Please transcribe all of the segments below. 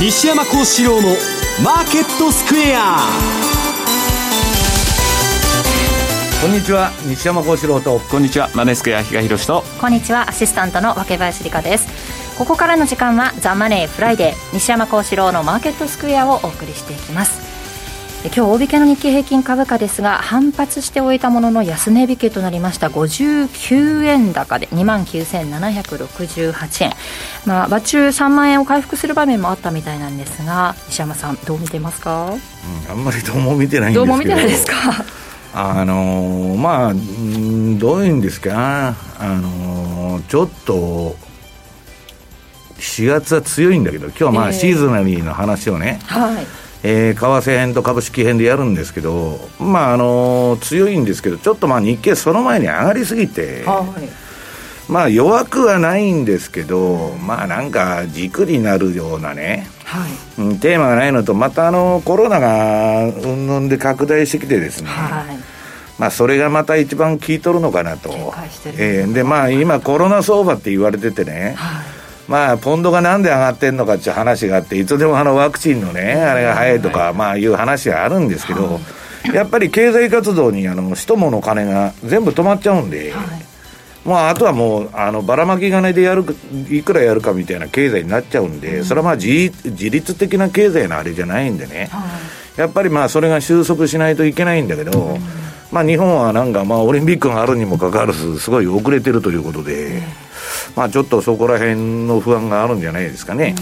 西山孝四郎のマーケットスクエア。こんにちは西山孝四郎と。こんにちはマネースクエア比嘉宏と。こんにちはアシスタントの若林理香です。ここからの時間はザ・マネーフライデー西山孝四郎のマーケットスクエアをお送りしていきます今日大引けの日経平均株価ですが反発しておいたものの安値引けとなりました。59円高で2万9768円。まあ場中3万円を回復する場面もあったみたいなんですが西山さんどう見てますか、うん、あんまりどうも見てないんですけど。どうも見てないですか？あのー、まあどういうんですか？あのー、ちょっと4月は強いんだけど今日はまあシーズナリーの話をね、えー、はいえー、為替編と株式編でやるんですけど、まああの強いんですけど、ちょっとまあ日経、その前に上がりすぎて、はい、まあ弱くはないんですけど、まあなんか軸になるようなね、はい、うん、テーマがないのと、またあのコロナがうんぬんで拡大してきてですね、はい。まあ、それがまた一番効いとるのかなと、えー、でまあ今、コロナ相場って言われててね、はいまあ、ポンドがなんで上がってんのかっていう話があって、いつでもあのワクチンのね、あれが早いとか、まあいう話があるんですけど、やっぱり経済活動にあの人もの金が全部止まっちゃうんで、まあ、あとはもう、あのばらまき金でやるいくらやるかみたいな経済になっちゃうんで、それはまあ自自律的な経済のあれじゃないんでね、やっぱりまあそれが収束しないといけないんだけど、まあ、日本はなんか、まあ、オリンピックがあるにもかかわらず、すごい遅れてるということで。まあ、ちょっとそこら辺の不安があるんじゃないですかね。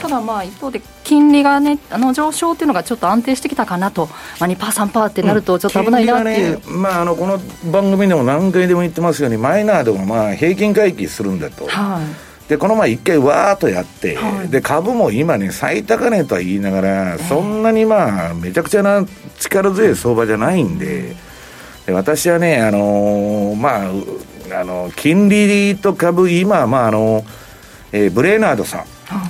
ただまあ一方で金利がねあの上昇っていうのがちょっと安定してきたかなと、まあ、2%、3%ってなるとちょっと危ないなっていう、うんね、まあ、あのこの番組でも何回でも言ってますようにマイナードがまあ平均回帰するんだと。はい。でこの前一回わーっとやって、はい、で株も今ね最高値とは言いながら、そんなにまあめちゃくちゃな力強い相場じゃないんでで私はねあのー、まああの金利と株、今、まああのえー、ブレーナードさん、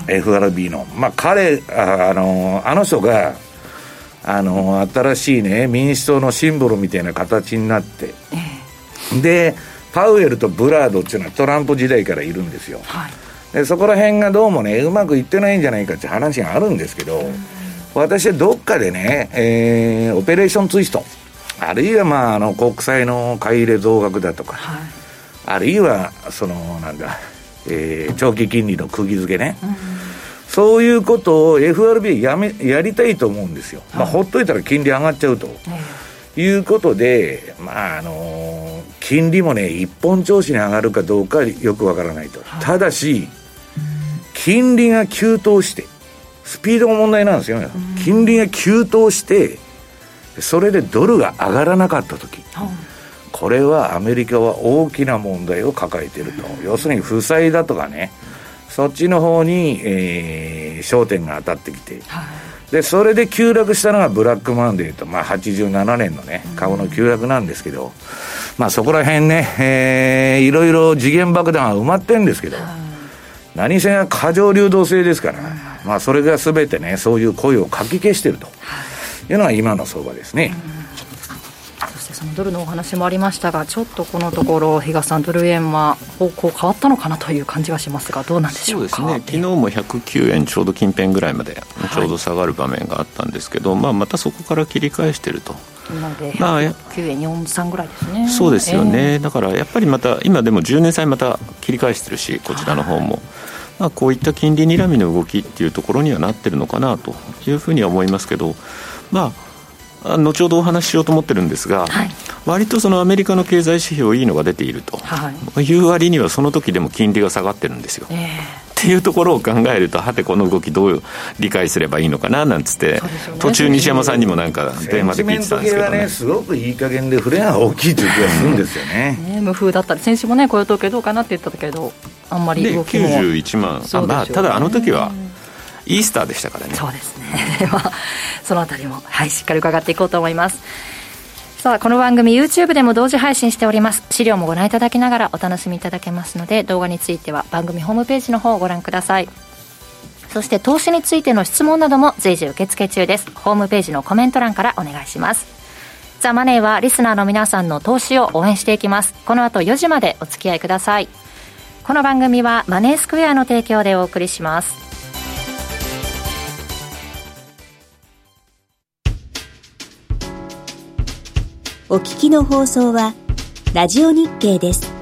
FRB の、まあ、彼あ、あのあの人が、あの新しいね、民主党のシンボルみたいな形になって、で、パウエルとブラードっていうのはトランプ時代からいるんですよ。はい、でそこら辺がどうもね、うまくいってないんじゃないかって話があるんですけど、私はどっかでね、えー、オペレーションツイスト、あるいはまああの国債の買い入れ増額だとか、はいあるいはそのなんだ、えー、長期金利の釘付けね、うん、そういうことを FRB やめやりたいと思うんですよ、はい、まあ、ほっといたら金利上がっちゃうと、いうことで、まああのー、金利もね、一本調子に上がるかどうかよくわからないと、はい、ただし、金利が急騰して、スピードが問題なんですよ、ね、金利が急騰して、それでドルが上がらなかった時、はいこれはアメリカは大きな問題を抱えていると、要するに負債だとかね、そっちの方に、えー、焦点が当たってきて、はい、でそれで急落したのがブラックマンデーと、まあ、87年のね、株の急落なんですけど、まあ、そこら辺ね、えー、いろいろ次元爆弾は埋まってるんですけど、はい、何せが過剰流動性ですから、まあ、それがすべてね、そういう声をかき消してるとい。うのが今の相場ですね。そのドルのお話もありましたが、ちょっとこのところ、比嘉さん、ドル円は方向変わったのかなという感じがしますが、どうなんでしょうか？そうですね、昨日も109円ちょうど近辺ぐらいまで、ちょうど下がる場面があったんですけど、はい、まあ、またそこから切り返していると。なので109円43ぐらいですね、そうですよね、えー、だからやっぱりまた、今でも10年債また切り返してるし、こちらの方も。まあ、こういった金利にらみの動きっていうところにはなってるのかなというふうには思いますけど、まあ、後ほどお話ししようと思ってるんですが、はい、割とそのアメリカの経済指標いいのが出ていると、はい、いう割にはその時でも金利が下がってるんですよ。えーっていうところを考えると、はてこの動きどう理解すればいいのかななんつって、ね、途中西山さんにもなんか電話で聞いてたんですけど。ね。ねすごくいい加減で、触れが大きいという気がするんですよね。ね無風だったり、先週もね、雇用統計どうかなって言ったけど、あんまり動きも。91万、あまあ、ただあの時は、イースターでしたからね。そうですね。そのあたりも、はい、しっかり伺っていこうと思います。さあ、この番組 YouTube でも同時配信しております。資料もご覧いただきながらお楽しみいただけますので、動画については番組ホームページの方をご覧ください。そして投資についての質問なども随時受付中です。ホームページのコメント欄からお願いします。ザ・マネーはリスナーの皆さんの投資を応援していきます。この後4時までお付き合いください。この番組はマネースクエアの提供でお送りします。お聞きの放送は、ラジオ日経です。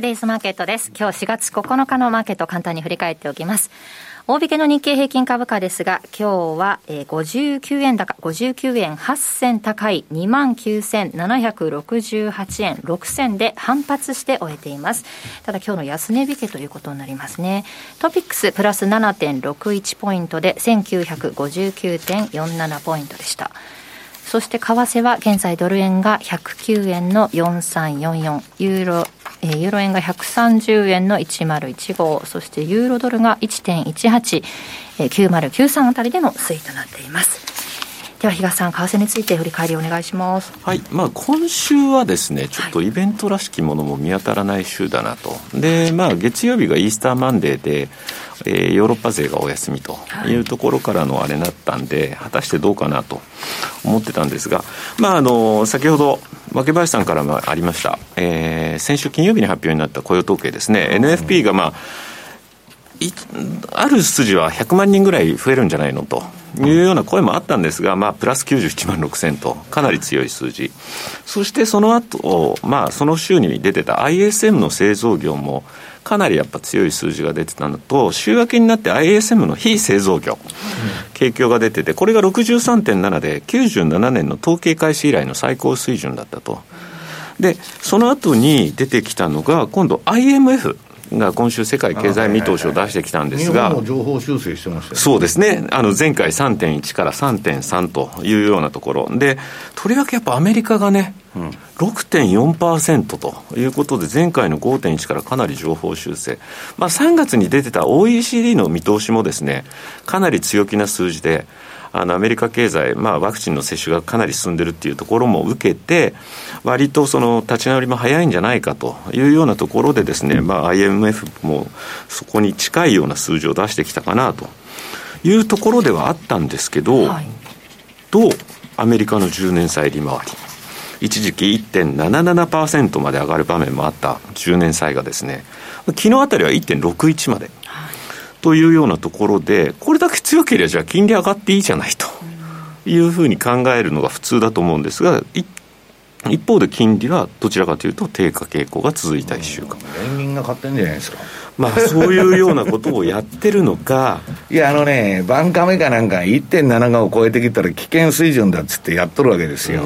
トゥデイズマーケットです。今日4月9日のマーケット簡単に振り返っておきます。大引けの日経平均株価ですが、今日は59円高、59円8銭高い29,768円6銭で反発して終えています。ただ今日の安値引けということになりますね。トピックスプラス7.61ポイントで1959.47ポイントでした。そして為替は現在ドル円が109円の4344、ユーロ、え、ユーロ円が130円の1015、そしてユーロドルが1.18、えー、9093あたりでの推移となっています。では比嘉さん、為替について振り返りお願いします。はい、まあ今週はですね、ちょっとイベントらしきものも見当たらない週だなと。で、まあ月曜日がイースターマンデーで、えー、ヨーロッパ勢がお休みとい。うところからのあれになったんで、果たしてどうかなと思ってたんですが、まああの先ほど若林さんからもありました、えー、先週金曜日に発表になった雇用統計ですね、NFP がまあある筋は100万人ぐらい増えるんじゃないのというような声もあったんですが、まあ、プラス91万6000と、かなり強い数字。そしてその後、まあ、その週に出てた ISM の製造業も、かなりやっぱ強い数字が出てたのと、週明けになって ISM の非製造業、景況が出てて、これが63.7で、97年の統計開始以来の最高水準だったと。で、その後に出てきたのが、今度 IMF。が今週、世界経済見通しを出してきたんですが、情報修正してました、ね、そうですね、あの前回3.1から3.3というようなところ、でとりわけやっぱアメリカがね、うん、6.4%ということで、前回の5.1からかなり情報修正、まあ、3月に出てた OECD の見通しもですね、かなり強気な数字で、あのアメリカ経済、まあ、ワクチンの接種がかなり進んでるっていうところも受けて、割とその立ち直りも早いんじゃないかというようなところでですね、まあ、IMF もそこに近いような数字を出してきたかなと。いうところではあったんですけど、はい、どうアメリカの10年債利回り。一時期1.77%まで上がる場面もあった10年債がですね昨日あたりは1.61までというようなところで、これだけ強ければじゃあ金利上がっていいじゃないというふうに考えるのが普通だと思うんですが、一方で金利はどちらかというと低下傾向が続いた1週間。連銀が買ってんじゃないですか。まあ、そういうようなことをやってるのか。いやあのねバンカメかなんか1.7を超えてきたら危険水準だっつってやっとるわけですよ、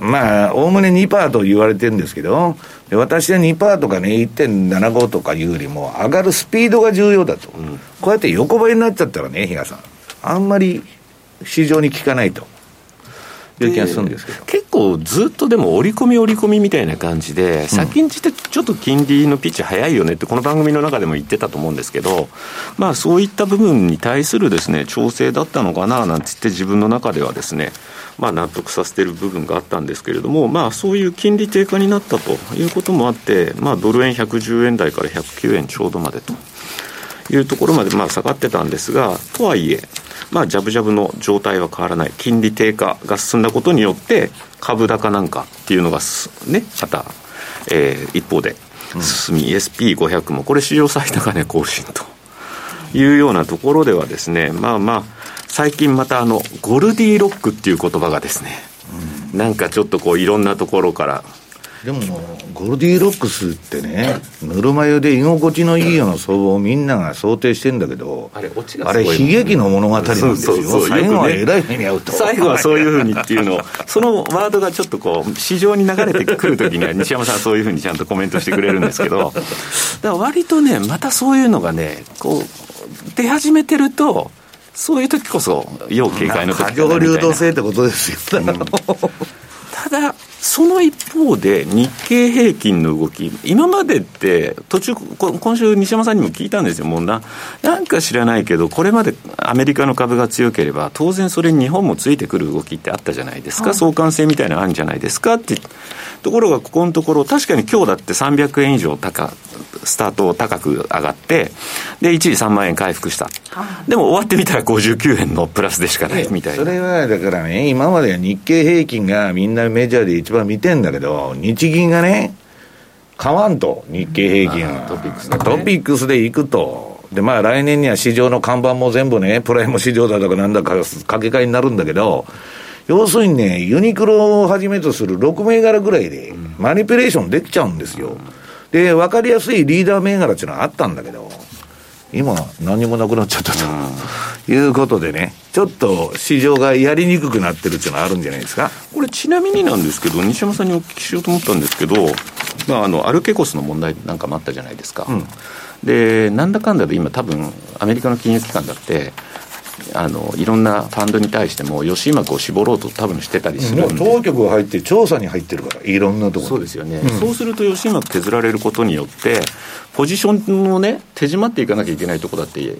うん、まあおおむね2%と言われてるんですけどで私は2%とかね1.75とかいうよりも上がるスピードが重要だと、うん、こうやって横ばいになっちゃったらね比嘉さんあんまり市場に効かないという気がするんですけど。結構ずっとでも織り込み織り込みみたいな感じで、先んじてちょっと金利のピッチ早いよねってこの番組の中でも言ってたと思うんですけどまあそういった部分に対するですね調整だったのかななんて言って自分の中ではですねまあ納得させてる部分があったんですけれどもまあそういう金利低下になったということもあってまあドル円110円台から109円ちょうどまでと。いうところまでまあ下がってたんですがとはいえまあ、ジャブジャブの状態は変わらない、金利低下が進んだことによって、株高なんかっていうのがね、また、えー、一方で進み、うん、SP500 も、これ、史上最高値更新というようなところではですね、まあまあ、最近またあの、ゴルディロックっていう言葉がですね、うん、なんかちょっとこう、いろんなところから、でもゴルディロックスってねぬるま湯で居心地のいいような相場をみんなが想定してんだけどあれオチがあれ悲劇の物語なんですよ。最後はえらい目に遭うと。最後はそういうふうにっていうの。をそのワードがちょっとこう市場に流れてくるときには西山さんそういうふうにちゃんとコメントしてくれるんですけど。だから割とねまたそういうのがねこう出始めてるとそういう時こそ要警戒の時過剰流動性ってことですよ、うん、ただその一方で、日経平均の動き、今までって、途中、今週、西山さんにも聞いたんですよ、もうな、なんか知らないけど、これまでアメリカの株が強ければ、当然それに日本もついてくる動きってあったじゃないですか、はい、相関性みたいなのあるんじゃないですかって、ところが、ここのところ、確かに今日だって300円以上高、スタート高く上がって、で、一時3万円回復した。でも終わってみたら59円のプラスでしかないみたいな。それはだからね、今までは日経平均がみんなメジャーで一番見てんだけど、日銀がね、買わんと、日経平均は。トピックス、ね、トピックスでいくと。で、まあ来年には市場の看板も全部ね、プライム市場だとかなんだか掛け替えになるんだけど、要するにね、ユニクロをはじめとする6銘柄ぐらいで、マニピュレーションできちゃうんですよ。で、分かりやすいリーダー銘柄っていうのはあったんだけど、今、何もなくなっちゃったということでね、ちょっと市場がやりにくくなってるっていうのはあるんじゃないですか？これ、ちなみになんですけど、西山さんにお聞きしようと思ったんですけど、まあ、あのアルケコスの問題なんかもあったじゃないですか。うん、でなんだかんだで今多分アメリカの金融機関だってあのいろんなファンドに対しても、吉井幕を絞ろうと多分してたりするんで、当局が入って、調査に入ってるから、いろんなところそうですよね、うん、そうすると吉井幕削られることによって、ポジションをね、手締まっていかなきゃいけないところだって、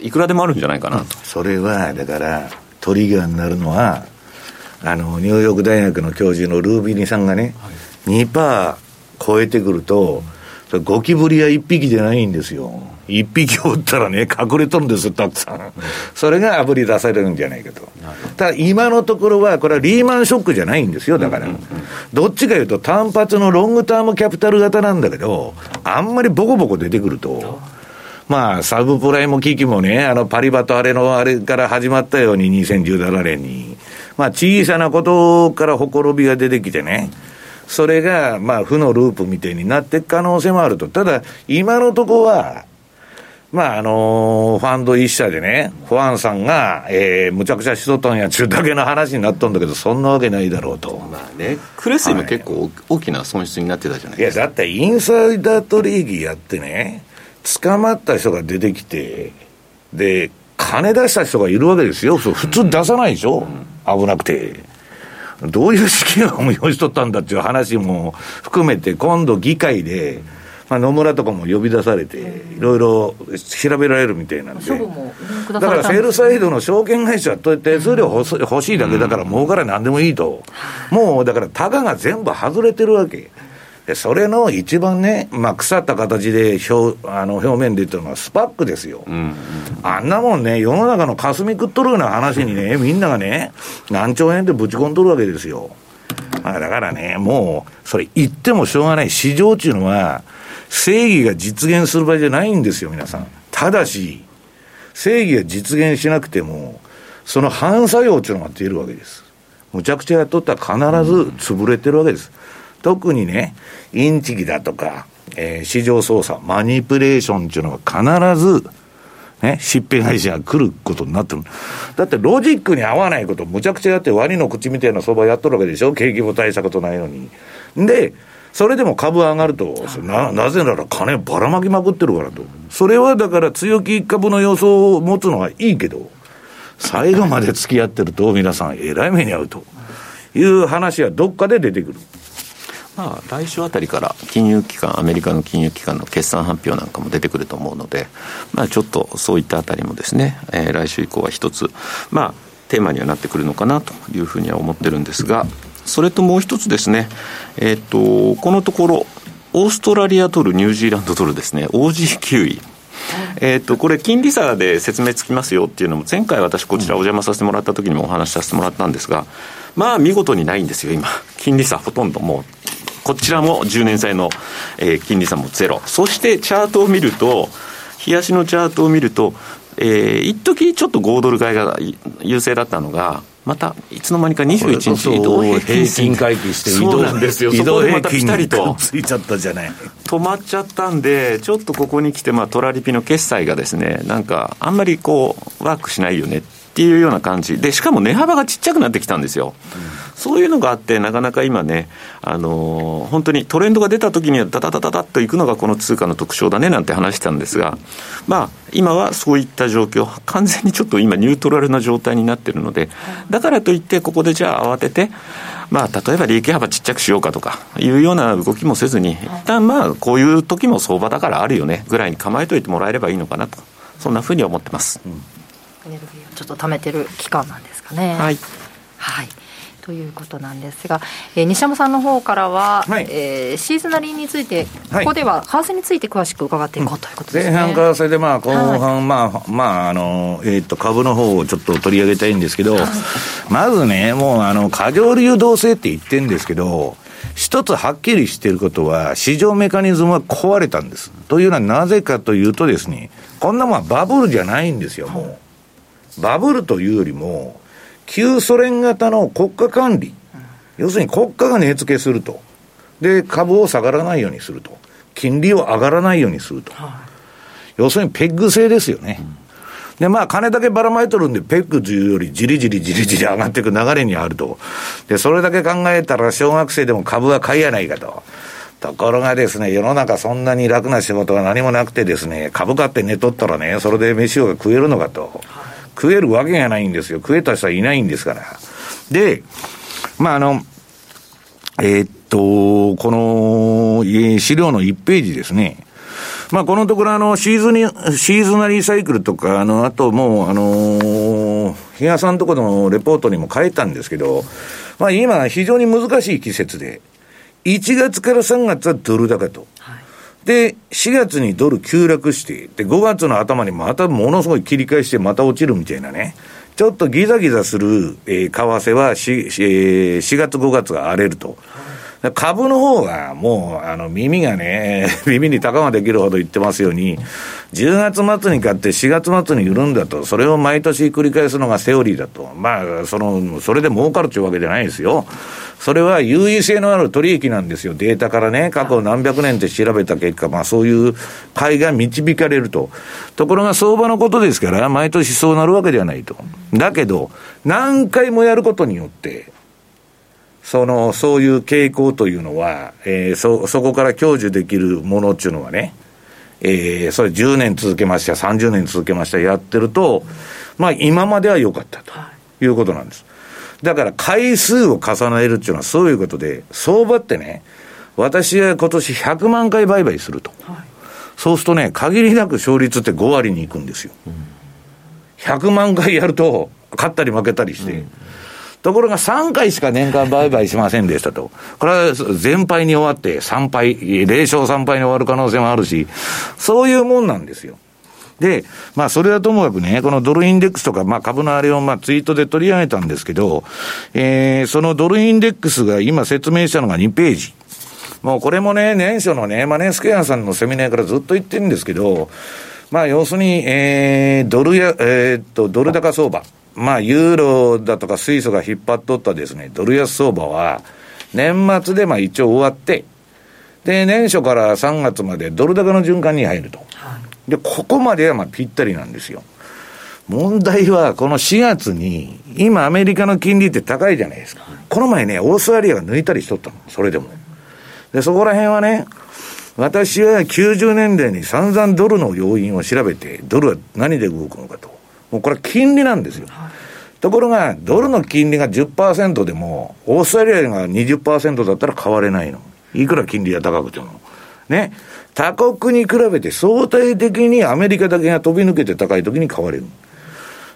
いくらでもあるんじゃないかなと、うん、それはだから、トリガーになるのは、あのニューヨーク大学の教授のルービニさんがね、はい、2%超えてくると、ゴキブリは1匹じゃないんですよ。一匹おったらね、隠れとるんですたくさん。それがあぶり出されるんじゃないかと。ただ、今のところは、これはリーマンショックじゃないんですよ、だから。どっちかいうと、単発のロングタームキャピタル型なんだけど、あんまりボコボコ出てくると、まあ、サブプライム危機もね、あの、パリバとあれのあれから始まったように、2017年に。まあ、小さなことからほころびが出てきてね。それが、まあ、負のループみたいになっていく可能性もあると。ただ、今のところは、まあ、あのー、ファンド一社でね、ファンさんが、えー、むちゃくちゃしとったんやちゅうだけの話になったんだけど、そんなわけないだろうと。まあね、クレスも結構大きな損失になってたじゃないですか。いや、だってインサイダー取引やってね、捕まった人が出てきて、で、金出した人がいるわけですよ。普通出さないでしょ、うん、危なくて。どういう資金を用意しとったんだっていう話も含めて、今度議会で、うんまあ、野村とかも呼び出されて、いろいろ調べられるみたいなんで、だからセールサイドの証券会社と手数料欲しいだけだから、儲から何でもいいと、もうだから、たかが全部外れてるわけ。でそれの一番ね、まあ、腐った形で表あの表面で言ってるのはスパックですよ、あんなもんね、世の中の霞食っとるような話にね、みんながね、何兆円でぶち込んどるわけですよ。まあ、だからね、もう、それ言ってもしょうがない、市場っていうのは、正義が実現する場合じゃないんですよ、皆さん。ただし、正義が実現しなくても、その反作用っていうのが出るわけです。むちゃくちゃやっとったら必ず潰れてるわけです。特にね、インチキだとか、えー、市場操作、マニプレーションっていうのが必ず、ね、疾病配信が来ることになってる。だってロジックに合わないことむちゃくちゃやってワニの口みたいな相場やっとるわけでしょ？景気も大したことないのに。で、それでも株上がると、ななぜなら金ばらまきまくってるからと。それはだから強気株の予想を持つのはいいけど、最後まで付き合ってると皆さんえらい目に遭うという話はどっかで出てくる。まあ、来週あたりから金融機関、アメリカの金融機関の決算発表なんかも出てくると思うので、まあ、ちょっとそういったあたりもですね、えー、来週以降は一つ、まあ、テーマにはなってくるのかなというふうには思ってるんですが、それともう一つですね、えっ、ー、と、このところ、オーストラリアドル、ニュージーランドドルですね、OG9 位。えっと、これ、金利差で説明つきますよっていうのも、前回私、こちらお邪魔させてもらった時にもお話しさせてもらったんですが、まあ、見事にないんですよ、今。金利差ほとんどもう、こちらも10年債の、えー、金利差もゼロ。そして、チャートを見ると、冷やしのチャートを見ると、えー、一時ちょっと5ドル買いが優勢だったのが、またいつの間にか21日移動平均線回帰して移動なんですよ。移動またピタリとついちゃったじゃない止まっちゃったんでちょっとここに来てまあトラリピの決済がですねなんかあんまりこうワークしないよねってていうような感じ。でしかも値幅がちっちゃくなってきたんですよ、うんそういうのがあって、なかなか今ね、あのー、本当にトレンドが出た時には、だだだだだっといくのがこの通貨の特徴だねなんて話したんですが、まあ、今はそういった状況、完全にちょっと今、ニュートラルな状態になってるので、だからといって、ここでじゃあ慌てて、まあ、例えば利益幅ちっちゃくしようかとかいうような動きもせずに、一旦まあ、こういう時も相場だからあるよねぐらいに構えといてもらえればいいのかなと、そんなふうに思ってます。うん、ちょっと貯めてる期間なんですかね。はい。はい。ということなんですが、えー、西山さんの方からは、はい、えー、シーズナリーについて、ここでは為替について詳しく伺っていこうということですね、前半為替で、まあ、後半、はい、まあ、まあ、あの、えっ、ー、と、株の方をちょっと取り上げたいんですけど、まずね、もう、あの、過剰流動性って言ってるんですけど、一つはっきりしていることは、市場メカニズムは壊れたんです。というのはなぜかというとですね、こんなもんはバブルじゃないんですよ、もう。バブルというよりも、旧ソ連型の国家管理、要するに国家が値付けすると。で、株を下がらないようにすると。金利を上がらないようにすると。要するにペッグ制ですよね。で、まあ、金だけばらまいとるんで、ペッグというより、じりじりじりじり上がっていく流れにあると。で、それだけ考えたら、小学生でも株は買いやないかと。ところがですね、世の中そんなに楽な仕事が何もなくてですね、株価って寝とったらね、それで飯を食えるのかと。食えるわけがないんですよ。食えた人はいないんですから。で、まあ、あの、えー、っと、この、資料の1ページですね。まあ、このところ、あの、シーズンに、シーズナリーサイクルとか、あの、あともう、あの日嘉さんとこのレポートにも書いたんですけど、まあ、今、非常に難しい季節で、1月から3月はドル高と。はいで、4月にドル急落して、で、5月の頭にまたものすごい切り返してまた落ちるみたいなね。ちょっとギザギザする、えー、為替は 4, 4, 月5月が荒れると。株の方がもう、あの、耳がね、耳に高ができるほど言ってますように、10月末に買って4月末に緩んだと、それを毎年繰り返すのがセオリーだと。まあ、その、それで儲かるっていうわけじゃないですよ。それは優位性のある取引なんですよ。データからね、過去何百年って調べた結果、まあそういう買いが導かれると。ところが相場のことですから、毎年そうなるわけではないと。だけど、何回もやることによって、その、そういう傾向というのは、えー、そ、そこから享受できるものっていうのはね、えー、それ10年続けました、30年続けました、やってると、まあ今までは良かったということなんです。だから回数を重ねるっていうのはそういうことで、相場ってね、私は今年100万回売買すると。はい、そうするとね、限りなく勝率って5割にいくんですよ。うん、100万回やると、勝ったり負けたりして、うんところが3回しか年間売買しませんでしたと。これは全敗に終わって3敗、0勝3敗に終わる可能性もあるし、そういうもんなんですよ。で、まあ、それはともかくね、このドルインデックスとか、まあ、株のあれを、まあ、ツイートで取り上げたんですけど、えー、そのドルインデックスが今説明したのが2ページ。もうこれもね、年初のね、マネースケアさんのセミナーからずっと言ってるんですけど、まあ、要するに、えー、ドルや、えー、っと、ドル高相場。まあ、ユーロだとか水素が引っ張っとったですね、ドル安相場は、年末でまあ一応終わって、で、年初から3月までドル高の循環に入ると。はい、で、ここまではまあぴったりなんですよ。問題は、この4月に、今アメリカの金利って高いじゃないですか。この前ね、オーストラリアが抜いたりしとったの、それでも。で、そこら辺はね、私は90年代に散々ドルの要因を調べて、ドルは何で動くのかと。もうこれは金利なんですよ。ところが、ドルの金利が10%でも、オーストラリアが20%だったら変われないの。いくら金利が高くても。ね。他国に比べて相対的にアメリカだけが飛び抜けて高い時に変われる。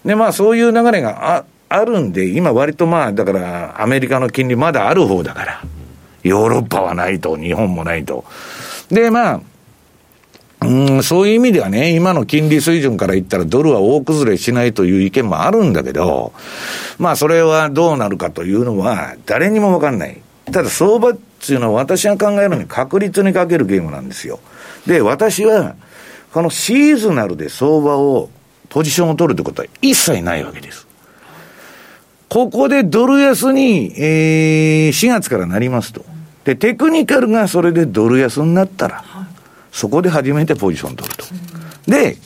で、まあそういう流れがああるんで、今割とまあ、だからアメリカの金利まだある方だから。ヨーロッパはないと、日本もないと。で、まあ、うん、そういう意味ではね、今の金利水準から言ったらドルは大崩れしないという意見もあるんだけど、まあそれはどうなるかというのは誰にもわかんない。ただ相場っていうのは私が考えるのに確率にかけるゲームなんですよ。で、私は、このシーズナルで相場を、ポジションを取るってことは一切ないわけです。ここでドル安に、えー、4月からなりますと。で、テクニカルがそれでドル安になったら、そこで初めてポジション取ると。で、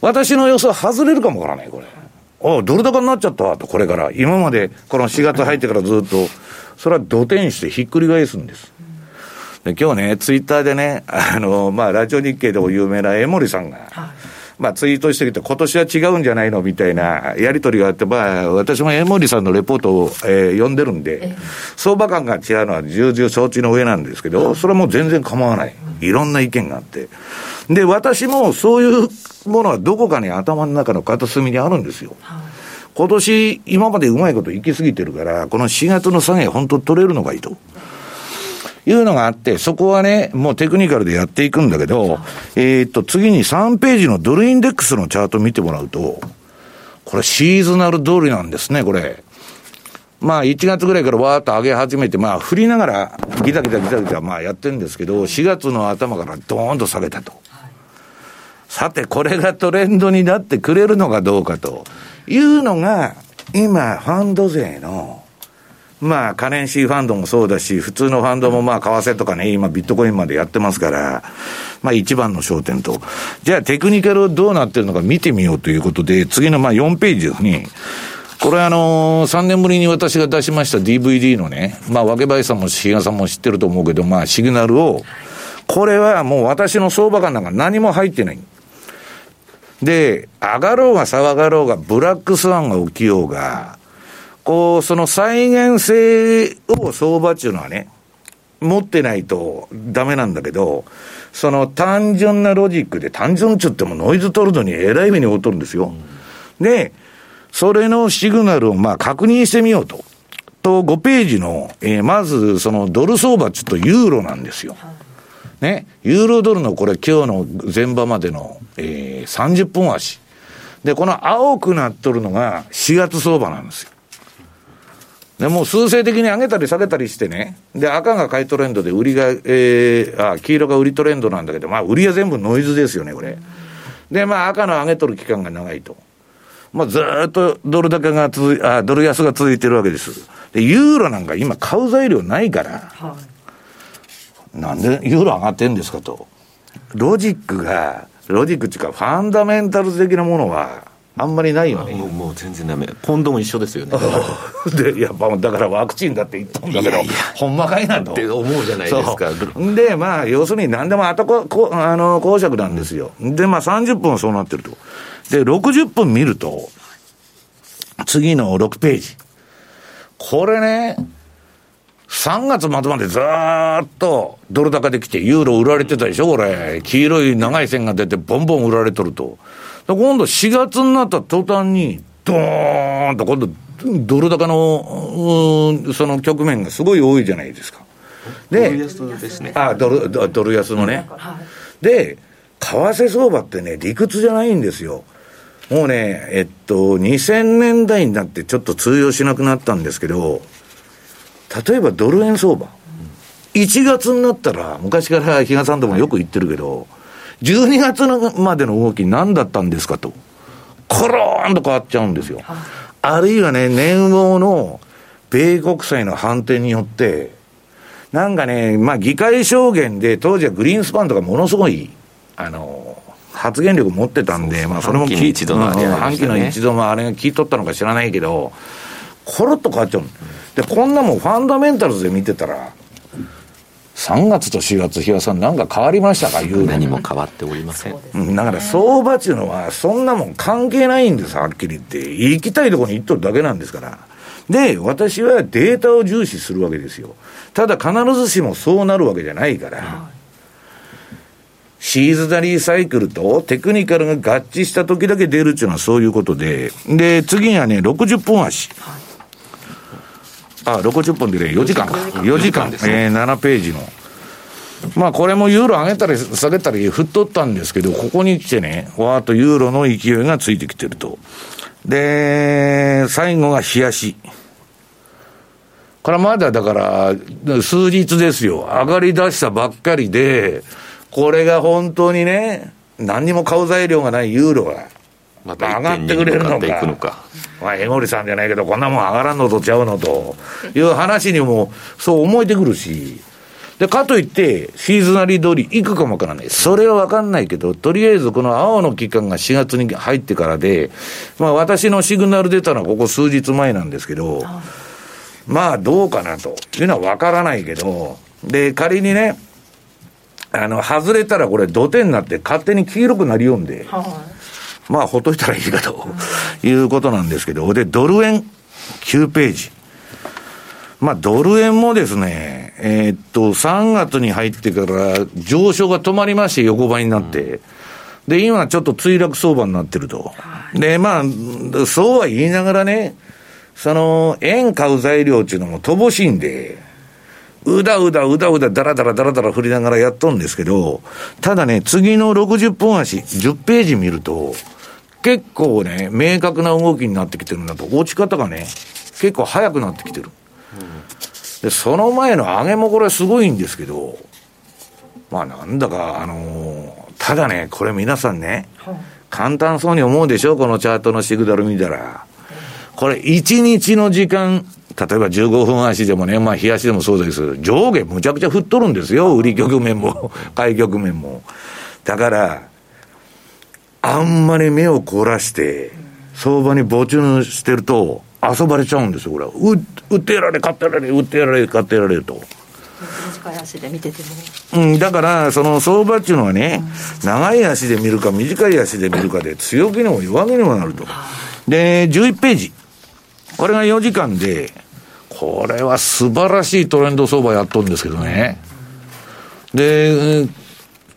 私の予想外れるかもわからない、これ。あドル高になっちゃったと、これから。今まで、この4月入ってからずっと、それは土天してひっくり返すんです。で今日ね、ツイッターでね、あの、まあ、ラジオ日経でも有名な江森さんが、はいまあ、ツイートしてきて、今年は違うんじゃないのみたいなやり取りがあって、まあ、私も江森さんのレポートを、えー、読んでるんで、相場感が違うのは重々承知の上なんですけど、それはもう全然構わない。いろんな意見があって。で、私もそういうものはどこかに頭の中の片隅にあるんですよ。今年、今までうまいこと行き過ぎてるから、この4月の下げ、本当取れるのがいいと。いうのがあって、そこはね、もうテクニカルでやっていくんだけど、えー、っと、次に3ページのドルインデックスのチャート見てもらうと、これシーズナル通りなんですね、これ。まあ、1月ぐらいからわーっと上げ始めて、まあ、振りながら、ギタギタギタギタ、まあ、やってるんですけど、4月の頭からドーンと下げたと。さて、これがトレンドになってくれるのかどうかというのが、今、ファンド税のまあ、カレンシーファンドもそうだし、普通のファンドもまあ、為替とかね、今ビットコインまでやってますから、まあ一番の焦点と。じゃあテクニカルどうなってるのか見てみようということで、次のまあ4ページに、これあのー、3年ぶりに私が出しました DVD のね、まあ、わけばいさんも比嘉さんも知ってると思うけど、まあ、シグナルを、これはもう私の相場感なんか何も入ってない。で、上がろうが騒がろうが、ブラックスワンが起きようが、こう、その再現性を相場っていうのはね、持ってないとダメなんだけど、その単純なロジックで、単純っつってもノイズ取るのにえらい目に劣るんですよ。うん、で、それのシグナルをまあ確認してみようと。と、5ページの、えー、まずそのドル相場ちょっとユーロなんですよ。ね。ユーロドルのこれ今日の前場までの、えー、30分足。で、この青くなっとるのが4月相場なんですよ。でもう趨勢的に上げたり下げたりしてね、で、赤が買いトレンドで、売りが、えー、あ、黄色が売りトレンドなんだけど、まあ、売りは全部ノイズですよね、これ。で、まあ、赤の上げとる期間が長いと。まあ、ずっとドル高が続い、あ、ドル安が続いてるわけです。で、ユーロなんか今買う材料ないから、はい、なんでユーロ上がってんですかと。ロジックが、ロジックっていうか、ファンダメンタルズ的なものは、あんまりないよね。もうもう全然ダメ。ポンドも一緒ですよね。で、やっぱだからワクチンだって言ったんだけど、いやいやほんまかいなと。って思うじゃないですか。で、まあ、要するに何でも後ここあの公爵なんですよ。で、まあ30分はそうなってると。で、60分見ると、次の6ページ。これね、3月末までずーっとドル高できて、ユーロ売られてたでしょ、これ。黄色い長い線が出て、ボンボン売られとると。今度4月になった途端に、ドーンと今度、ドル高の、その局面がすごい多いじゃないですか。で、ドル安ですね。あドル、ドル安のね。で、為替相場ってね、理屈じゃないんですよ。もうね、えっと、2000年代になってちょっと通用しなくなったんですけど、例えばドル円相場。1月になったら、昔から比嘉さんともよく言ってるけど、12月のまでの動き何だったんですかと。コローンと変わっちゃうんですよ。あるいはね、年号の米国債の反転によって、なんかね、まあ議会証言で当時はグリーンスパンとかものすごい、あの、発言力持ってたんで、まあそれも聞いて、半期の一度もあれが聞いとったのか知らないけど、コロッと変わっちゃうで、こんなもんファンダメンタルズで見てたら、3月と4月、比嘉さん、なんか変わりましたか、ユーロ何も変わっておりません、うん、だから相場っていうのは、そんなもん関係ないんです、はっきり言って、行きたいところに行っとるだけなんですから。で、私はデータを重視するわけですよ。ただ、必ずしもそうなるわけじゃないから。はいシーズナリーサイクルとテクニカルが合致した時だけ出るっていうのはそういうことで、で、次にはね、60分足。はいあ、60分でね、4時間か。4時間、ですえー、7ページの。まあこれもユーロ上げたり下げたり振っとったんですけど、ここに来てね、わーっとユーロの勢いがついてきてると。で、最後が冷やし。これまだだから、数日ですよ。上がり出したばっかりで、これが本当にね、何にも買う材料がないユーロが、また上がってくれるのか。まあ、江森さんじゃないけど、こんなもん上がらんのとちゃうのという話にも、そう思えてくるし。で、かといって、シーズナリー通り行くかもわからない。それはわかんないけど、とりあえずこの青の期間が4月に入ってからで、まあ私のシグナル出たのはここ数日前なんですけど、まあどうかなというのはわからないけど、で、仮にね、あの、外れたらこれ土手になって勝手に黄色くなりよんで、まあほっといたらいいかということなんですけど、で、ドル円9ページ。まあ、ドル円もですね、えー、っと、3月に入ってから上昇が止まりまして、横ばいになって、で、今ちょっと墜落相場になってると。で、まあ、そうは言いながらね、その、円買う材料っていうのも乏しいんで、うだうだうだうだだらだらだらだら振りながらやっとんですけど、ただね、次の60分足、10ページ見ると、結構ね、明確な動きになってきてるんだと、落ち方がね、結構早くなってきてる。で、その前の上げもこれすごいんですけど、まあなんだか、あのー、ただね、これ皆さんね、簡単そうに思うでしょ？このチャートのシグナル見たら。これ、1日の時間、例えば15分足でもね、まあ、日足でもそうです。上下むちゃくちゃ振っとるんですよ。売り局面も、買い局面も。だから、あんまり目を凝らして、相場に没入してると、遊ばれちゃうんですよ、これは。売ってやられ、買ってやられ、売ってやられ、買ってやられと。短い足で見てても。うん、だから、その相場っていうのはね、うん、長い足で見るか、短い足で見るかで、強気にも弱気にもなると。で、11ページ。これが4時間で、これは素晴らしいトレンド相場やっとんですけどね。で、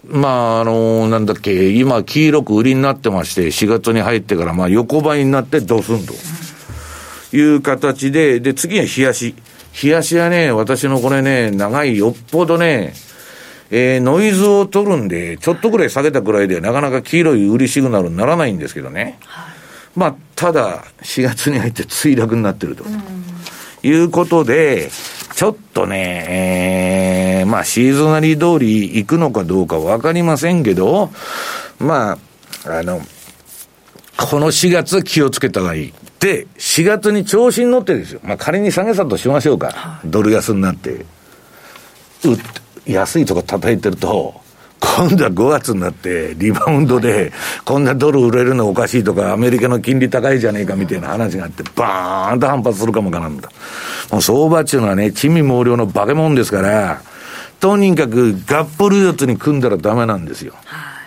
まあ、あの、なんだっけ、今、黄色く売りになってまして、4月に入ってから、まあ、横ばいになってドスンと。いう形で、で、次は冷やし。冷やしはね、私のこれね、長い、よっぽどね、えー、ノイズを取るんで、ちょっとぐらい下げたくらいで、なかなか黄色い売りシグナルにならないんですけどね。はい、まあ、ただ、4月に入って墜落になってると。いうことで、ちょっとね、えー、まあ、シーズナリー通り行くのかどうかわかりませんけど、まあ、あの、この4月気をつけた方がいい。で、4月に調子に乗ってですよ。まあ仮に下げたとしましょうか。ドル安になって。う安いとこ叩いてると、今度は5月になって、リバウンドで、こんなドル売れるのおかしいとか、アメリカの金利高いじゃねえかみたいな話があって、バーンと反発するかもかなんだ。もう相場っていうのはね、地味猛量の化け物ですから、とにかくガッポル四つに組んだらダメなんですよ。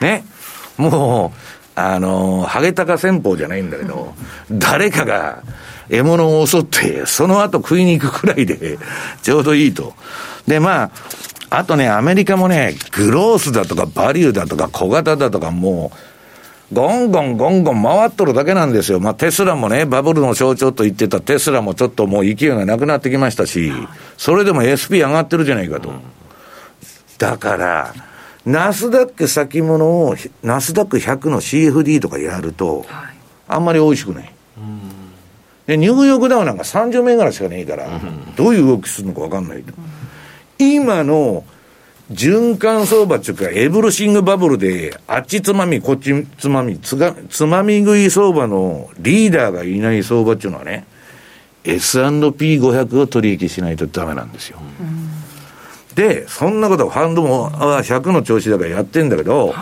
ね。もう、あの、ハゲタカ戦法じゃないんだけど、誰かが獲物を襲って、その後食いに行くくらいで、ちょうどいいと。で、まあ、あとね、アメリカもね、グロースだとかバリューだとか小型だとかもう、ゴンゴンゴンゴン回っとるだけなんですよ。まあテスラもね、バブルの象徴と言ってたテスラもちょっともう勢いがなくなってきましたし、それでも SP 上がってるじゃないかと。だから、ナスダック先物を、ナスダック100の CFD とかやると、はい、あんまり美味しくない。で、ニューヨークダウなんか30銘柄しかねえから、どういう動きするのか分かんないと。今の循環相場っていうか、エブルシングバブルで、あっちつまみ、こっちつまみ、つがつまみ食い相場のリーダーがいない相場っていうのはね、S&P500 を取引しないとダメなんですよ。うんで、そんなことファンドも100の調子だからやってんだけど、い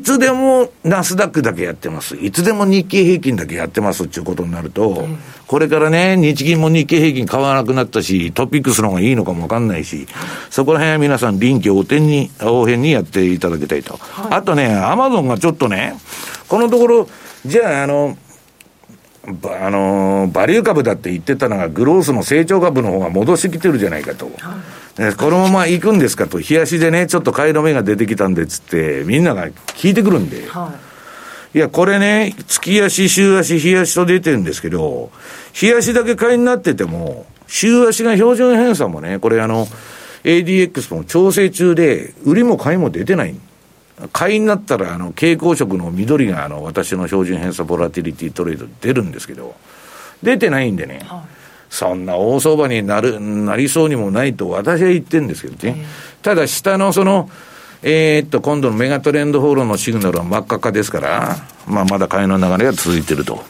つでもナスダックだけやってます。いつでも日経平均だけやってますっていうことになると、これからね、日銀も日経平均買わなくなったし、トピックスの方がいいのかもわかんないし、そこら辺は皆さん臨機応変に、応変にやっていただきたいと。はい、あとね、アマゾンがちょっとね、このところ、じゃあ、あの、あのバリュー株だって言ってたのが、グロースの成長株の方が戻してきてるじゃないかと。はいこのまま行くんですかと、冷やしでね、ちょっと買い止めが出てきたんでっつって、みんなが聞いてくるんで。はい、いや、これね、月足、週足、冷やしと出てるんですけど、冷やしだけ買いになってても、週足が標準偏差もね、これあの、ADX も調整中で、売りも買いも出てない。買いになったら、あの、蛍光色の緑が、あの、私の標準偏差ボラティリティトレード出るんですけど、出てないんでね、はいそんな大相場になる、なりそうにもないと私は言ってるんですけどね。ただ下のその、えー、っと、今度のメガトレンドフォールのシグナルは真っ赤っかですから、まあ、まだ買いの流れが続いていると。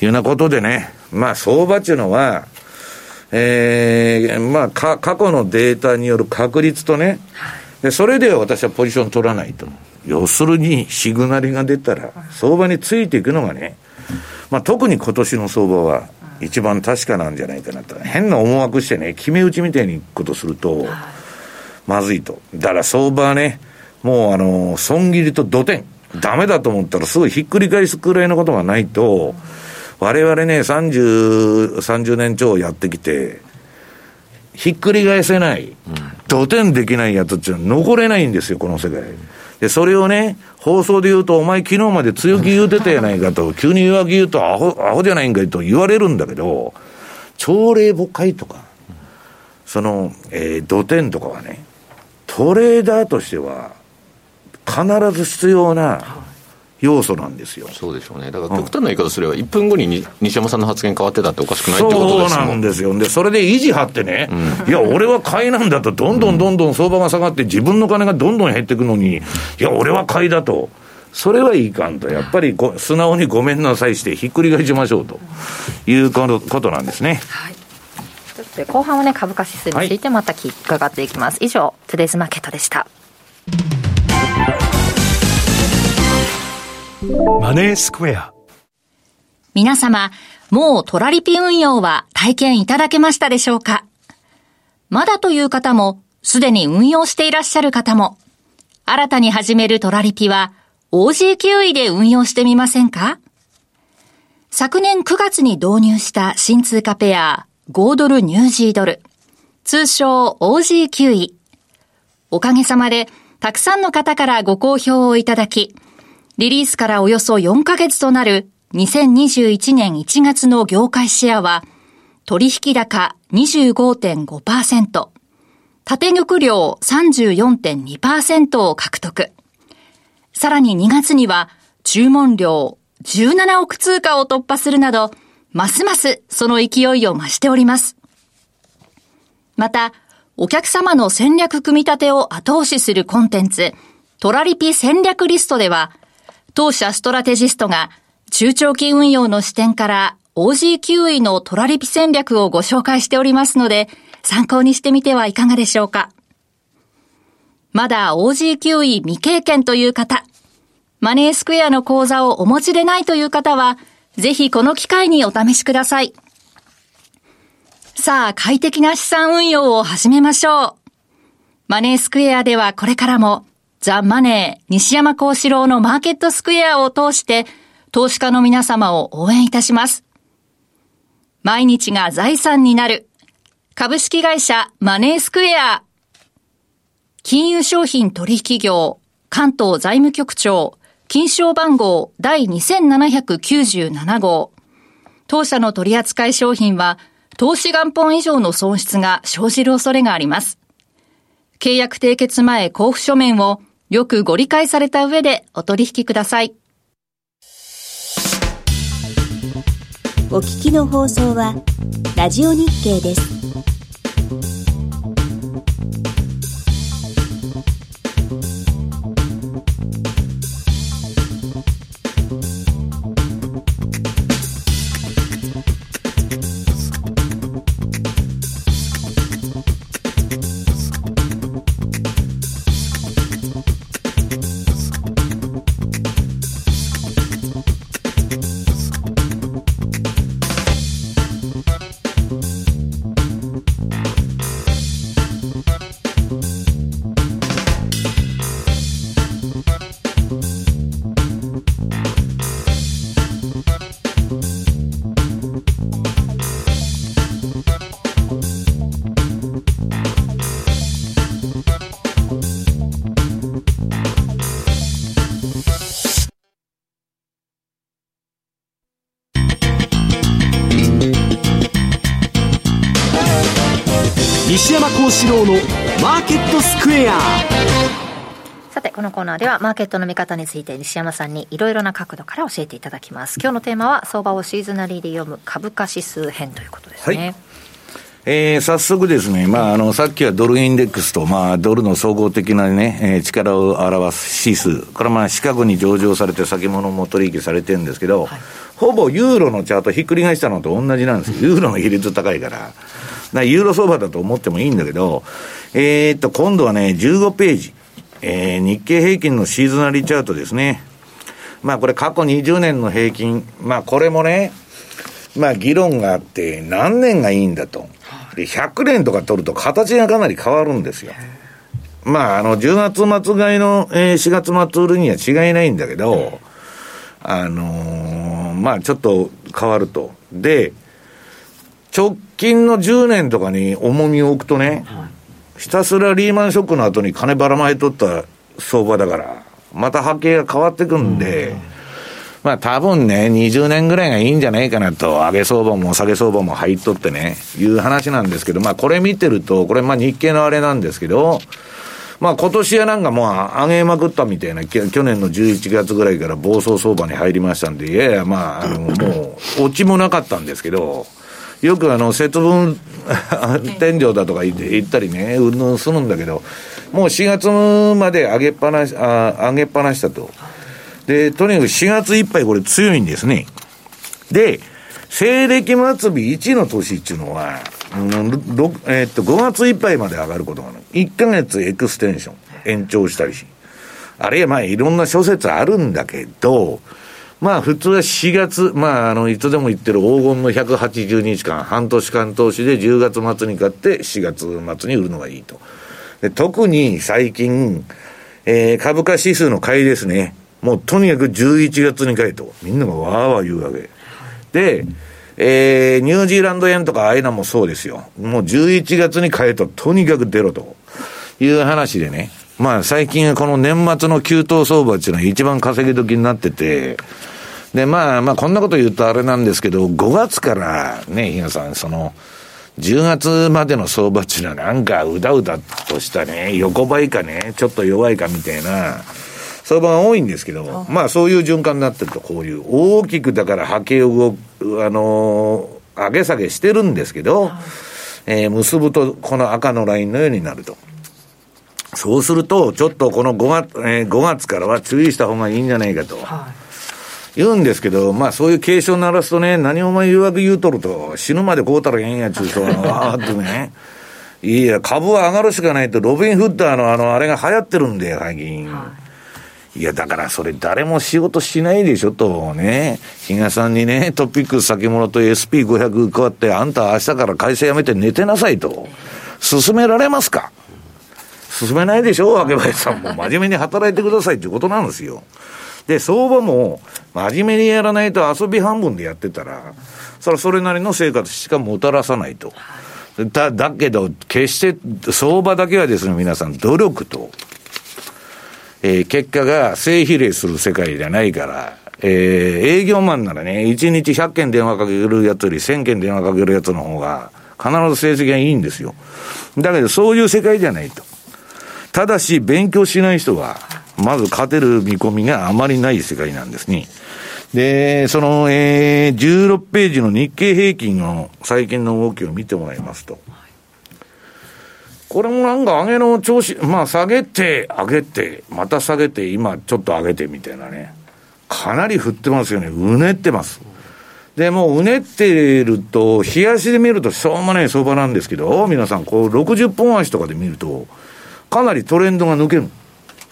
いうようなことでね、まあ、相場っていうのは、えー、まあ、か、過去のデータによる確率とね、で、それでは私はポジション取らないと。要するに、シグナルが出たら、相場についていくのがね、まあ、特に今年の相場は、一番確かなんじゃないかなと。変な思惑してね、決め打ちみたいにいくことすると、まずいと。だから相場はね、もうあの、損切りと土点。ダメだと思ったらすぐひっくり返すくらいのことがないと、我々ね、30、30年超やってきて、ひっくり返せない、土点できないやつっていうのは残れないんですよ、この世界。で、それをね、放送で言うと、お前昨日まで強気言うてたやないかと、急に弱気言うとアホ、アホじゃないんかいと言われるんだけど、朝礼誤解とか、その、えー、土点とかはね、トレーダーとしては、必ず必要な要素なんですよ。そうでしょうね。だから極端な言い方すれば、1分後に西山さんの発言変わってたっておかしくないってことですそうなんですよ。で、それで維持張ってね、うん、いや、俺は買いなんだと、どんどんどんどん相場が下がって、自分の金がどんどん減っていくのに、いや、俺は買いだと。それはいかんと。やっぱりご素直にごめんなさいしてひっくり返しましょうということなんですね。はい後半はね株価指数についてまた伺っていきます、はい、以上トゥデイズマーケットでしたマネースクエア。皆様、もうトラリピ運用は体験いただけましたでしょうか？まだという方も、すでに運用していらっしゃる方も、新たに始めるトラリピは、OG キウイで運用してみませんか？昨年9月に導入した新通貨ペア、5ドルニュージードル、通称 OG キウイ。おかげさまで、たくさんの方からご好評をいただき、リリースからおよそ4ヶ月となる2021年1月の業界シェアは、取引高25.5%、縦玉量34.2%を獲得。さらに2月には注文量17億通貨を突破するなど、ますますその勢いを増しております。また、お客様の戦略組み立てを後押しするコンテンツ、トラリピ戦略リストでは、当社ストラテジストが中長期運用の視点から OG キウイのトラリピ戦略をご紹介しておりますので、参考にしてみてはいかがでしょうか。まだ OG キウイ未経験という方、マネースクエアの講座をお持ちでないという方は、ぜひこの機会にお試しください。さあ、快適な資産運用を始めましょう。マネースクエアではこれからもザ・マネー、西山幸四郎のマーケットスクエアを通して、投資家の皆様を応援いたします。毎日が財産になる。株式会社マネースクエア。金融商品取引業、関東財務局長、金賞番号第2797号。当社の取扱い商品は、投資元本以上の損失が生じる恐れがあります。契約締結前交付書面をよくご理解された上でお取引ください。お聞きの放送は、ラジオ日経です。四郎のマーケットスクエアさて、このコーナーではマーケットの見方について西山さんにいろいろな角度から教えていただきます。今日のテーマは相場をシーズナリーで読む株価指数編ということですね。はいえー、早速ですね、まあ、あの、さっきはドルインデックスと、まあ、ドルの総合的なね、えー、力を表す指数。これはまあ、シカゴに上場されて先物も取引されてるんですけど、はい、ほぼユーロのチャートひっくり返したのと同じなんですよ。ユーロの比率高いから。からユーロ相場だと思ってもいいんだけど、えー、っと、今度はね、15ページ。えー、日経平均のシーズナリーチャートですね。まあこれ過去20年の平均。まあこれもね、まあ議論があって何年がいいんだと。で、100年とか取ると形がかなり変わるんですよ。まあ、あの、10月末買いの、えー、4月末売るには違いないんだけど、あのー、まあ、ちょっと変わると。で、直近の10年とかに重みを置くとね、ひたすらリーマンショックの後に金ばらまいとった相場だから、また波形が変わってくんで、うん。まあ多分ね、20年ぐらいがいいんじゃないかなと、上げ相場も下げ相場も入っとってね、いう話なんですけど、まあこれ見てると、これまあ日経のあれなんですけど、まあ今年はなんかもう上げまくったみたいな、去年の11月ぐらいから暴走相場に入りましたんで、いやいやまあ、あの、もう、落ちもなかったんですけど、よくあの、節分 天井だとか言って言ったりね、うんぬんするんだけど、もう4月まで上げっぱなし、あ上げっぱなしだと。で、とにかく4月いっぱいこれ強いんですね。で、西暦末日1の年っていうのは、うん、えー、っと、5月いっぱいまで上がることがある。1ヶ月エクステンション、延長したりし。あるいはまあいろんな諸説あるんだけど、まあ普通は4月、まああの、いつでも言ってる黄金の180日間、半年間投資で10月末に買って4月末に売るのがいいと。で特に最近、えー、株価指数の買いですね。もうとにかく11月に買えと、みんながわーわー言うわけ。で、えー、ニュージーランド円とかああいうのもそうですよ。もう11月に買えと、とにかく出ろという話でね。まあ最近この年末の急騰相場っていうのは一番稼ぎ時になってて、で、まあまあこんなこと言うとあれなんですけど、5月からね、比嘉さん、その、10月までの相場っていうのはなんかうだうだとしたね、横ばいかね、ちょっと弱いかみたいな、相場が多いんですけど、まあそういう循環になってると、こういう大きくだから波形を、あのー、上げ下げしてるんですけど、えー、結ぶとこの赤のラインのようになると。そうすると、ちょっとこの5月、えー、5月からは注意した方がいいんじゃないかと。言うんですけど、まあそういう警鐘鳴らすとね、何お前誘惑言うとると、死ぬまでこうたらええんやちゅうと、わーってね。いや、株は上がるしかないと、ロビン・フッダーのあの、あれが流行ってるんで、最近。はいいや、だからそれ誰も仕事しないでしょとね。比嘉さんにね、トピックス先物と SP500 変わって、あんた明日から会社辞めて寝てなさいと。進められますか？進めないでしょ若林さんも真面目に働いてくださいってことなんですよ。で、相場も真面目にやらないと遊び半分でやってたら、それそれなりの生活しかもたらさないと。だ、だけど、決して相場だけはですね、皆さん、努力と、えー、結果が正比例する世界じゃないから、えー、営業マンならね、1日100件電話かけるやつより1000件電話かけるやつの方が、必ず成績がいいんですよ。だけど、そういう世界じゃないと。ただし、勉強しない人は、まず勝てる見込みがあまりない世界なんですね。で、その、えー、16ページの日経平均の最近の動きを見てもらいますと。これもなんか上げの調子、まあ下げて、上げて、また下げて、今ちょっと上げてみたいなね。かなり振ってますよね。うねってます。で、もううねってると、冷やしで見るとしょうもない相場なんですけど、皆さん、こう60本足とかで見ると、かなりトレンドが抜ける。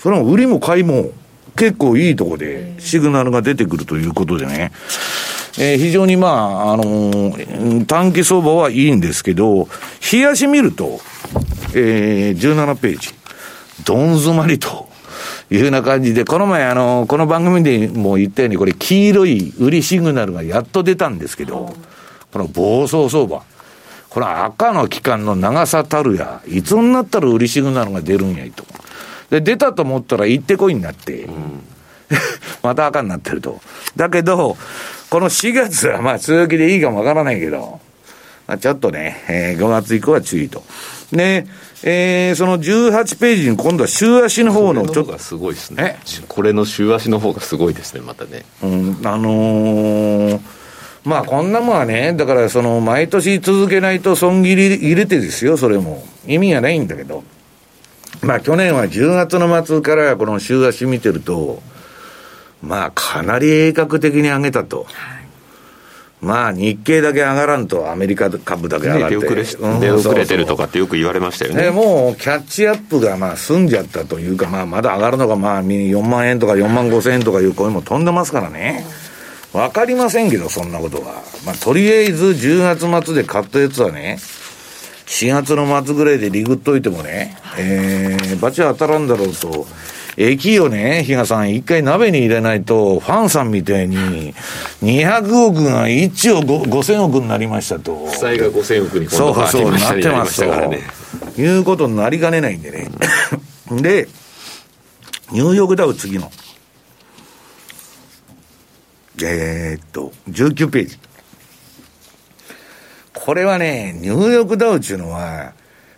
それも売りも買いも結構いいとこでシグナルが出てくるということでね。えー、非常にまあ、あのー、短期相場はいいんですけど、冷やし見ると、えー、17ページ、どん詰まりと。いうような感じで、この前、あの、この番組でも言ったように、これ、黄色い売りシグナルがやっと出たんですけど、この暴走相場。これ赤の期間の長さたるや、いつになったら売りシグナルが出るんやいと。で、出たと思ったら行ってこいになって、うん、また赤になってると。だけど、この4月はまあ続きでいいかもわからないけど、まあ、ちょっとね、えー、5月以降は注意と。で、えー、その18ページに今度は週足の方のちょっと。すごいですね。これの週足の方がすごいですね、またね。うん、あのー、まあこんなもんはね、だからその毎年続けないと損切り入れてですよ、それも。意味がないんだけど。まあ去年は10月の末からこの週足見てると、まあかなり鋭角的に上げたと。はい。まあ日経だけ上がらんとアメリカ株だけ上がって、ね、出遅れ,、出遅れてるとかってよく言われましたよね。もうキャッチアップがまあ済んじゃったというか、まあ、まだ上がるのがまあ4万円とか4万5千円とかいう声も飛んでますからね。わかりませんけどそんなことは。まあとりあえず10月末で買ったやつはね4月の末ぐらいでリグっといてもね、えー、バチ当たらんだろうと駅をね、比嘉さん、一回鍋に入れないと、ファンさんみたいに、200億が1億5000億になりましたと。負債が5000億にそうそう、なってますからね。いうことになりかねないんでね。で、ニューヨークダウ次の。えー、っと、19ページ。これはね、ニューヨークダウっていうのは、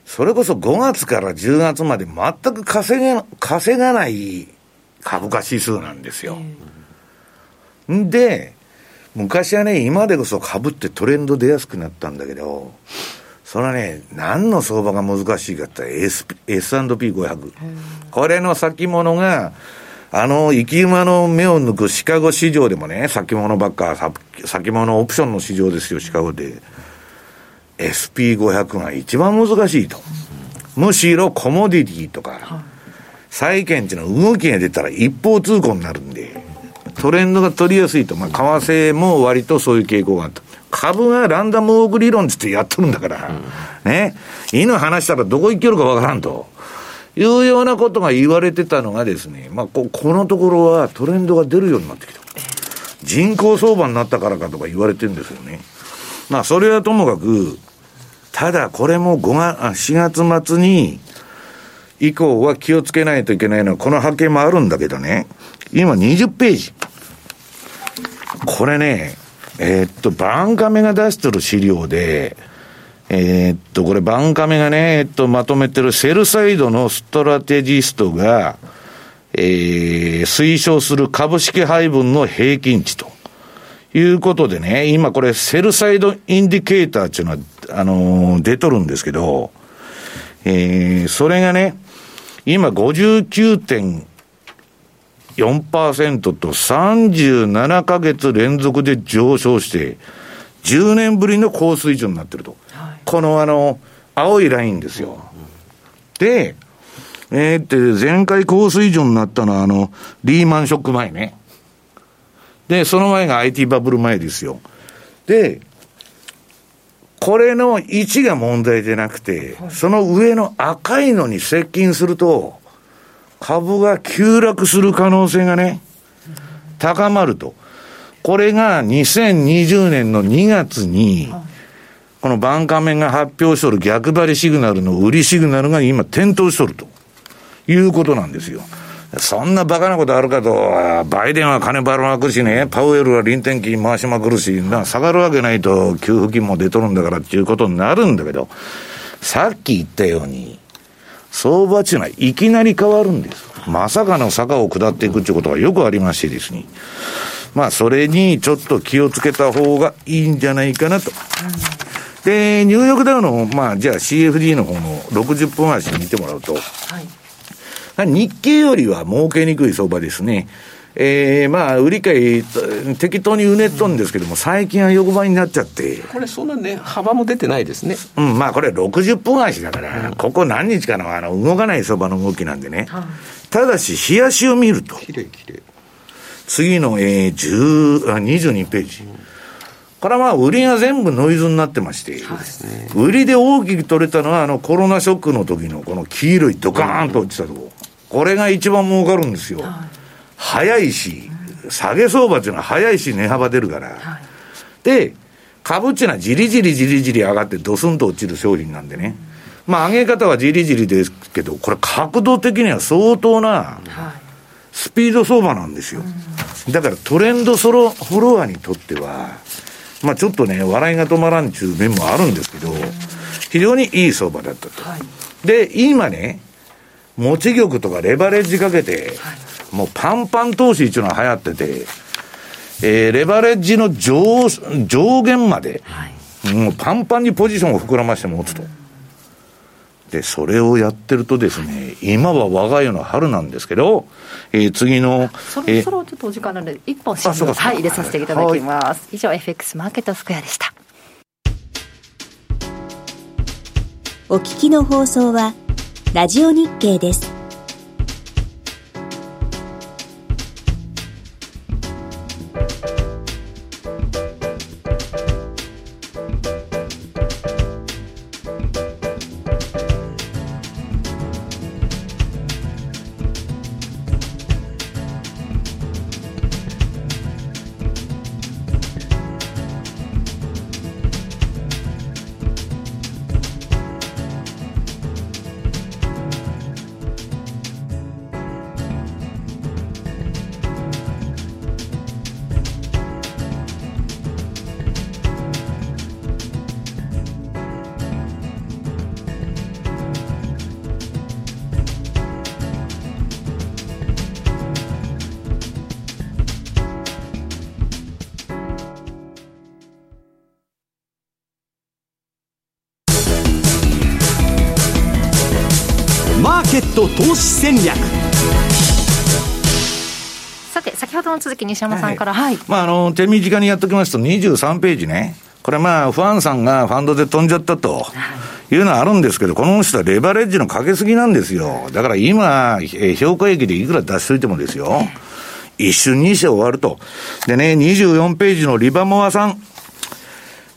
それこそ5月から10月まで全く稼げ稼がない株価指数なんですよ。んで、昔はね、今でこそ株ってトレンド出やすくなったんだけど、それはね、何の相場が難しいかって S&P500。これの先物が、あの、生き馬の目を抜くシカゴ市場でもね、先物ばっか、先物オプションの市場ですよ、シカゴで。SP500 が一番難しいと。むしろコモディティとか、債券っていうのは動きが出たら一方通行になるんで、トレンドが取りやすいと。まあ、為替も割とそういう傾向があった。株がランダムオーク理論ってやっとるんだから、うん、ね。犬話したらどこ行けるかわからんと。いうようなことが言われてたのがですね、まあこ、このところはトレンドが出るようになってきた。人口相場になったからかとか言われてるんですよね。まあ、それはともかく、ただこれも5月、4月末に、以降は気をつけないといけないのは、この波形もあるんだけどね、今20ページ。これね、えー、っと、バンカメが出してる資料で、えー、っと、これバンカメがね、えっと、まとめてるセルサイドのストラテジストが、えー、推奨する株式配分の平均値と。いうことでね、今これ sell side indicator っていうのは、あのー、出とるんですけど、えー、それがね、今59.4%と37ヶ月連続で上昇して、10年ぶりの高水準になってると。はい、このあの、青いラインですよ。で、えー、って前回高水準になったのはあの、リーマンショック前ね。で、その前が IT バブル前ですよ。で、これの位置が問題でなくて、その上の赤いのに接近すると、株が急落する可能性がね、高まると。これが2020年の2月に、このバンカメが発表しとる逆張りシグナルの売りシグナルが今点灯しとるということなんですよ。そんなバカなことあるかと、バイデンは金ばらまくしね、パウエルは臨転機回しまくるし、な、下がるわけないと給付金も出とるんだからっていうことになるんだけど、さっき言ったように、相場っていうのはいきなり変わるんです。まさかの坂を下っていくっていうことがよくありましてですね。まあ、それにちょっと気をつけた方がいいんじゃないかなと。で、ニューヨークダウの、まあ、じゃあ CFD の方の60分足見てもらうと、はい日経よりは儲けにくい相場ですね。えー、まあ、売り買い、適当にうねっとんですけども、最近は横ばいになっちゃって。これ、そんなね、幅も出てないですね。うん、まあ、これ60分足だから、うん、ここ何日かのあの動かない相場の動きなんでね。ただし、日足を見ると。きれいきれい。次の、えー、10あ、22ページ。うんこれはまあ、売りが全部ノイズになってまして、売りで大きく取れたのは、あのコロナショックの時のこの黄色いドカーンと落ちたとこ、これが一番儲かるんですよ。早いし、下げ相場っていうのは早いし、値幅出るから。で、株っていうのはじりじりじりじり上がってドスンと落ちる商品なんでね。まあ上げ方はじりじりですけど、これ角度的には相当なスピード相場なんですよ。だからトレンドソロフォロワーにとっては、まあちょっとね、笑いが止まらんちゅう面もあるんですけど、非常にいい相場だったと。はい、で、今ね、持ち玉とかレバレッジかけて、はい、もうパンパン投資っていうのが流行ってて、えー、レバレッジの上上限まで、はい、もうパンパンにポジションを膨らまして持つと。で、それをやってるとですね、今は我が家の春なんですけど、えー、次の。そろそろちょっとお時間なので、一本新聞、はい、入れさせていただきます。はい、以上、FX マーケットスクエアでした。お聞きの放送は、ラジオ日経です。ケット投資戦略さて先ほどの続き西山さんからはい、まああの手短にやっておきますと23ページねこれまあファンさんがファンドで飛んじゃったと、いうのはあるんですけど、この人はレバレッジのかけすぎなんですよ。だから今、え評価益でいくら出しといてもですよ。一瞬にして終わると。でね、24ページのリバモアさん。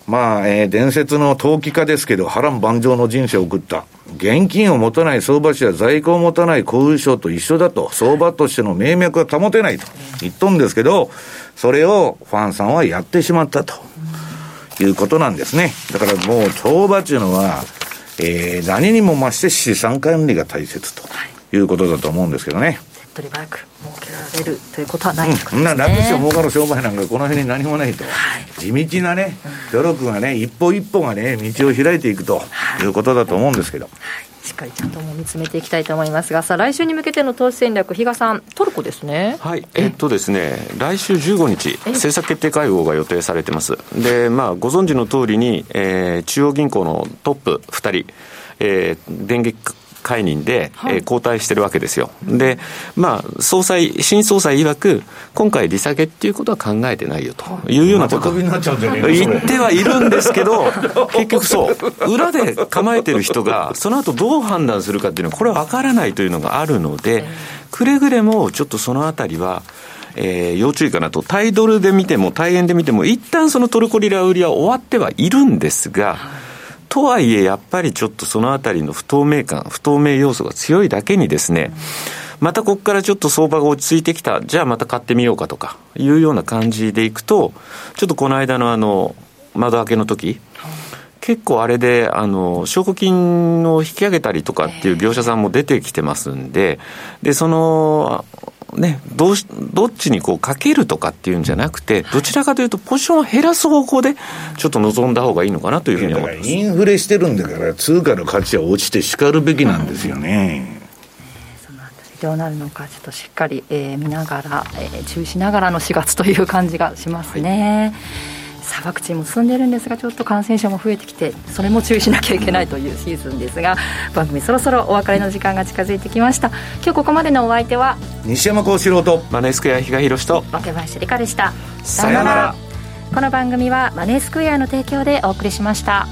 まあ、えー、伝説の投機家ですけど、波乱万丈の人生を送った。現金を持たない相場師は在庫を持たない小売商と一緒だと、相場としての命脈は保てないと言っとんですけど、それをファンさんはやってしまったということなんですね。だからもう相場っていうのは、えー、何にも増して資産管理が大切ということだと思うんですけどね。手っ取り早く儲けられるということはないということですね、うん、楽勝儲かる商売なんかこの辺に何もないと、はい、地道なね努力がね一歩一歩がね道を開いていくとい。うことだと思うんですけど、はい。しっかりちゃんとも見つめていきたいと思いますが、さあ、来週に向けての投資戦略、比嘉さん、トルコですね。はい、えっとですね、来週15日、政策決定会合が予定されてます。で、まあ、ご存知の通りに、えー、中央銀行のトップ2人、えー、電撃解任で、はい、えー、交代してるわけですよ。で、まあ、総裁、新総裁曰く、今回利下げっていうことは考えてないよと。い。うようなこと。言ってはいるんですけど、結局そう、裏で構えてる人が、その後どう判断するかっていうのは、これは分からないというのがあるので、くれぐれもちょっとそのあたりは、えー、要注意かなと、タイドルで見ても、タイ円で見ても、一旦そのトルコリラ売りは終わってはいるんですが、とはいえ、やっぱりちょっとそのあたりの不透明感、不透明要素が強いだけにですね、またここからちょっと相場が落ち着いてきた、じゃあまた買ってみようかとかいうような感じでいくと、ちょっとこの間のあの、窓開けの時、結構あれで、あの、証拠金を引き上げたりとかっていう業者さんも出てきてますんで、で、その、ね、どうしどっちにこうかけるとかっていうんじゃなくて、どちらかというと、ポジションを減らす方向で、ちょっと望んだ方がいいのかなというふうに思います。インフレしてるんだから、通貨の価値は落ちてしかるべきなんですよね。そのあたりどうなるのか、ちょっとしっかり、えー、見ながら、えー、注意しながらの4月という感じがしますね。はいさあワクチンも進んでるんですがちょっと感染者も増えてきてそれも注意しなきゃいけないというシーズンですが番組そろそろお別れの時間が近づいてきました。今日ここまでのお相手は西山幸四郎とマネースクエア比嘉宏と若林理香でした。さよなら。この番組はマネースクエアの提供でお送りしました。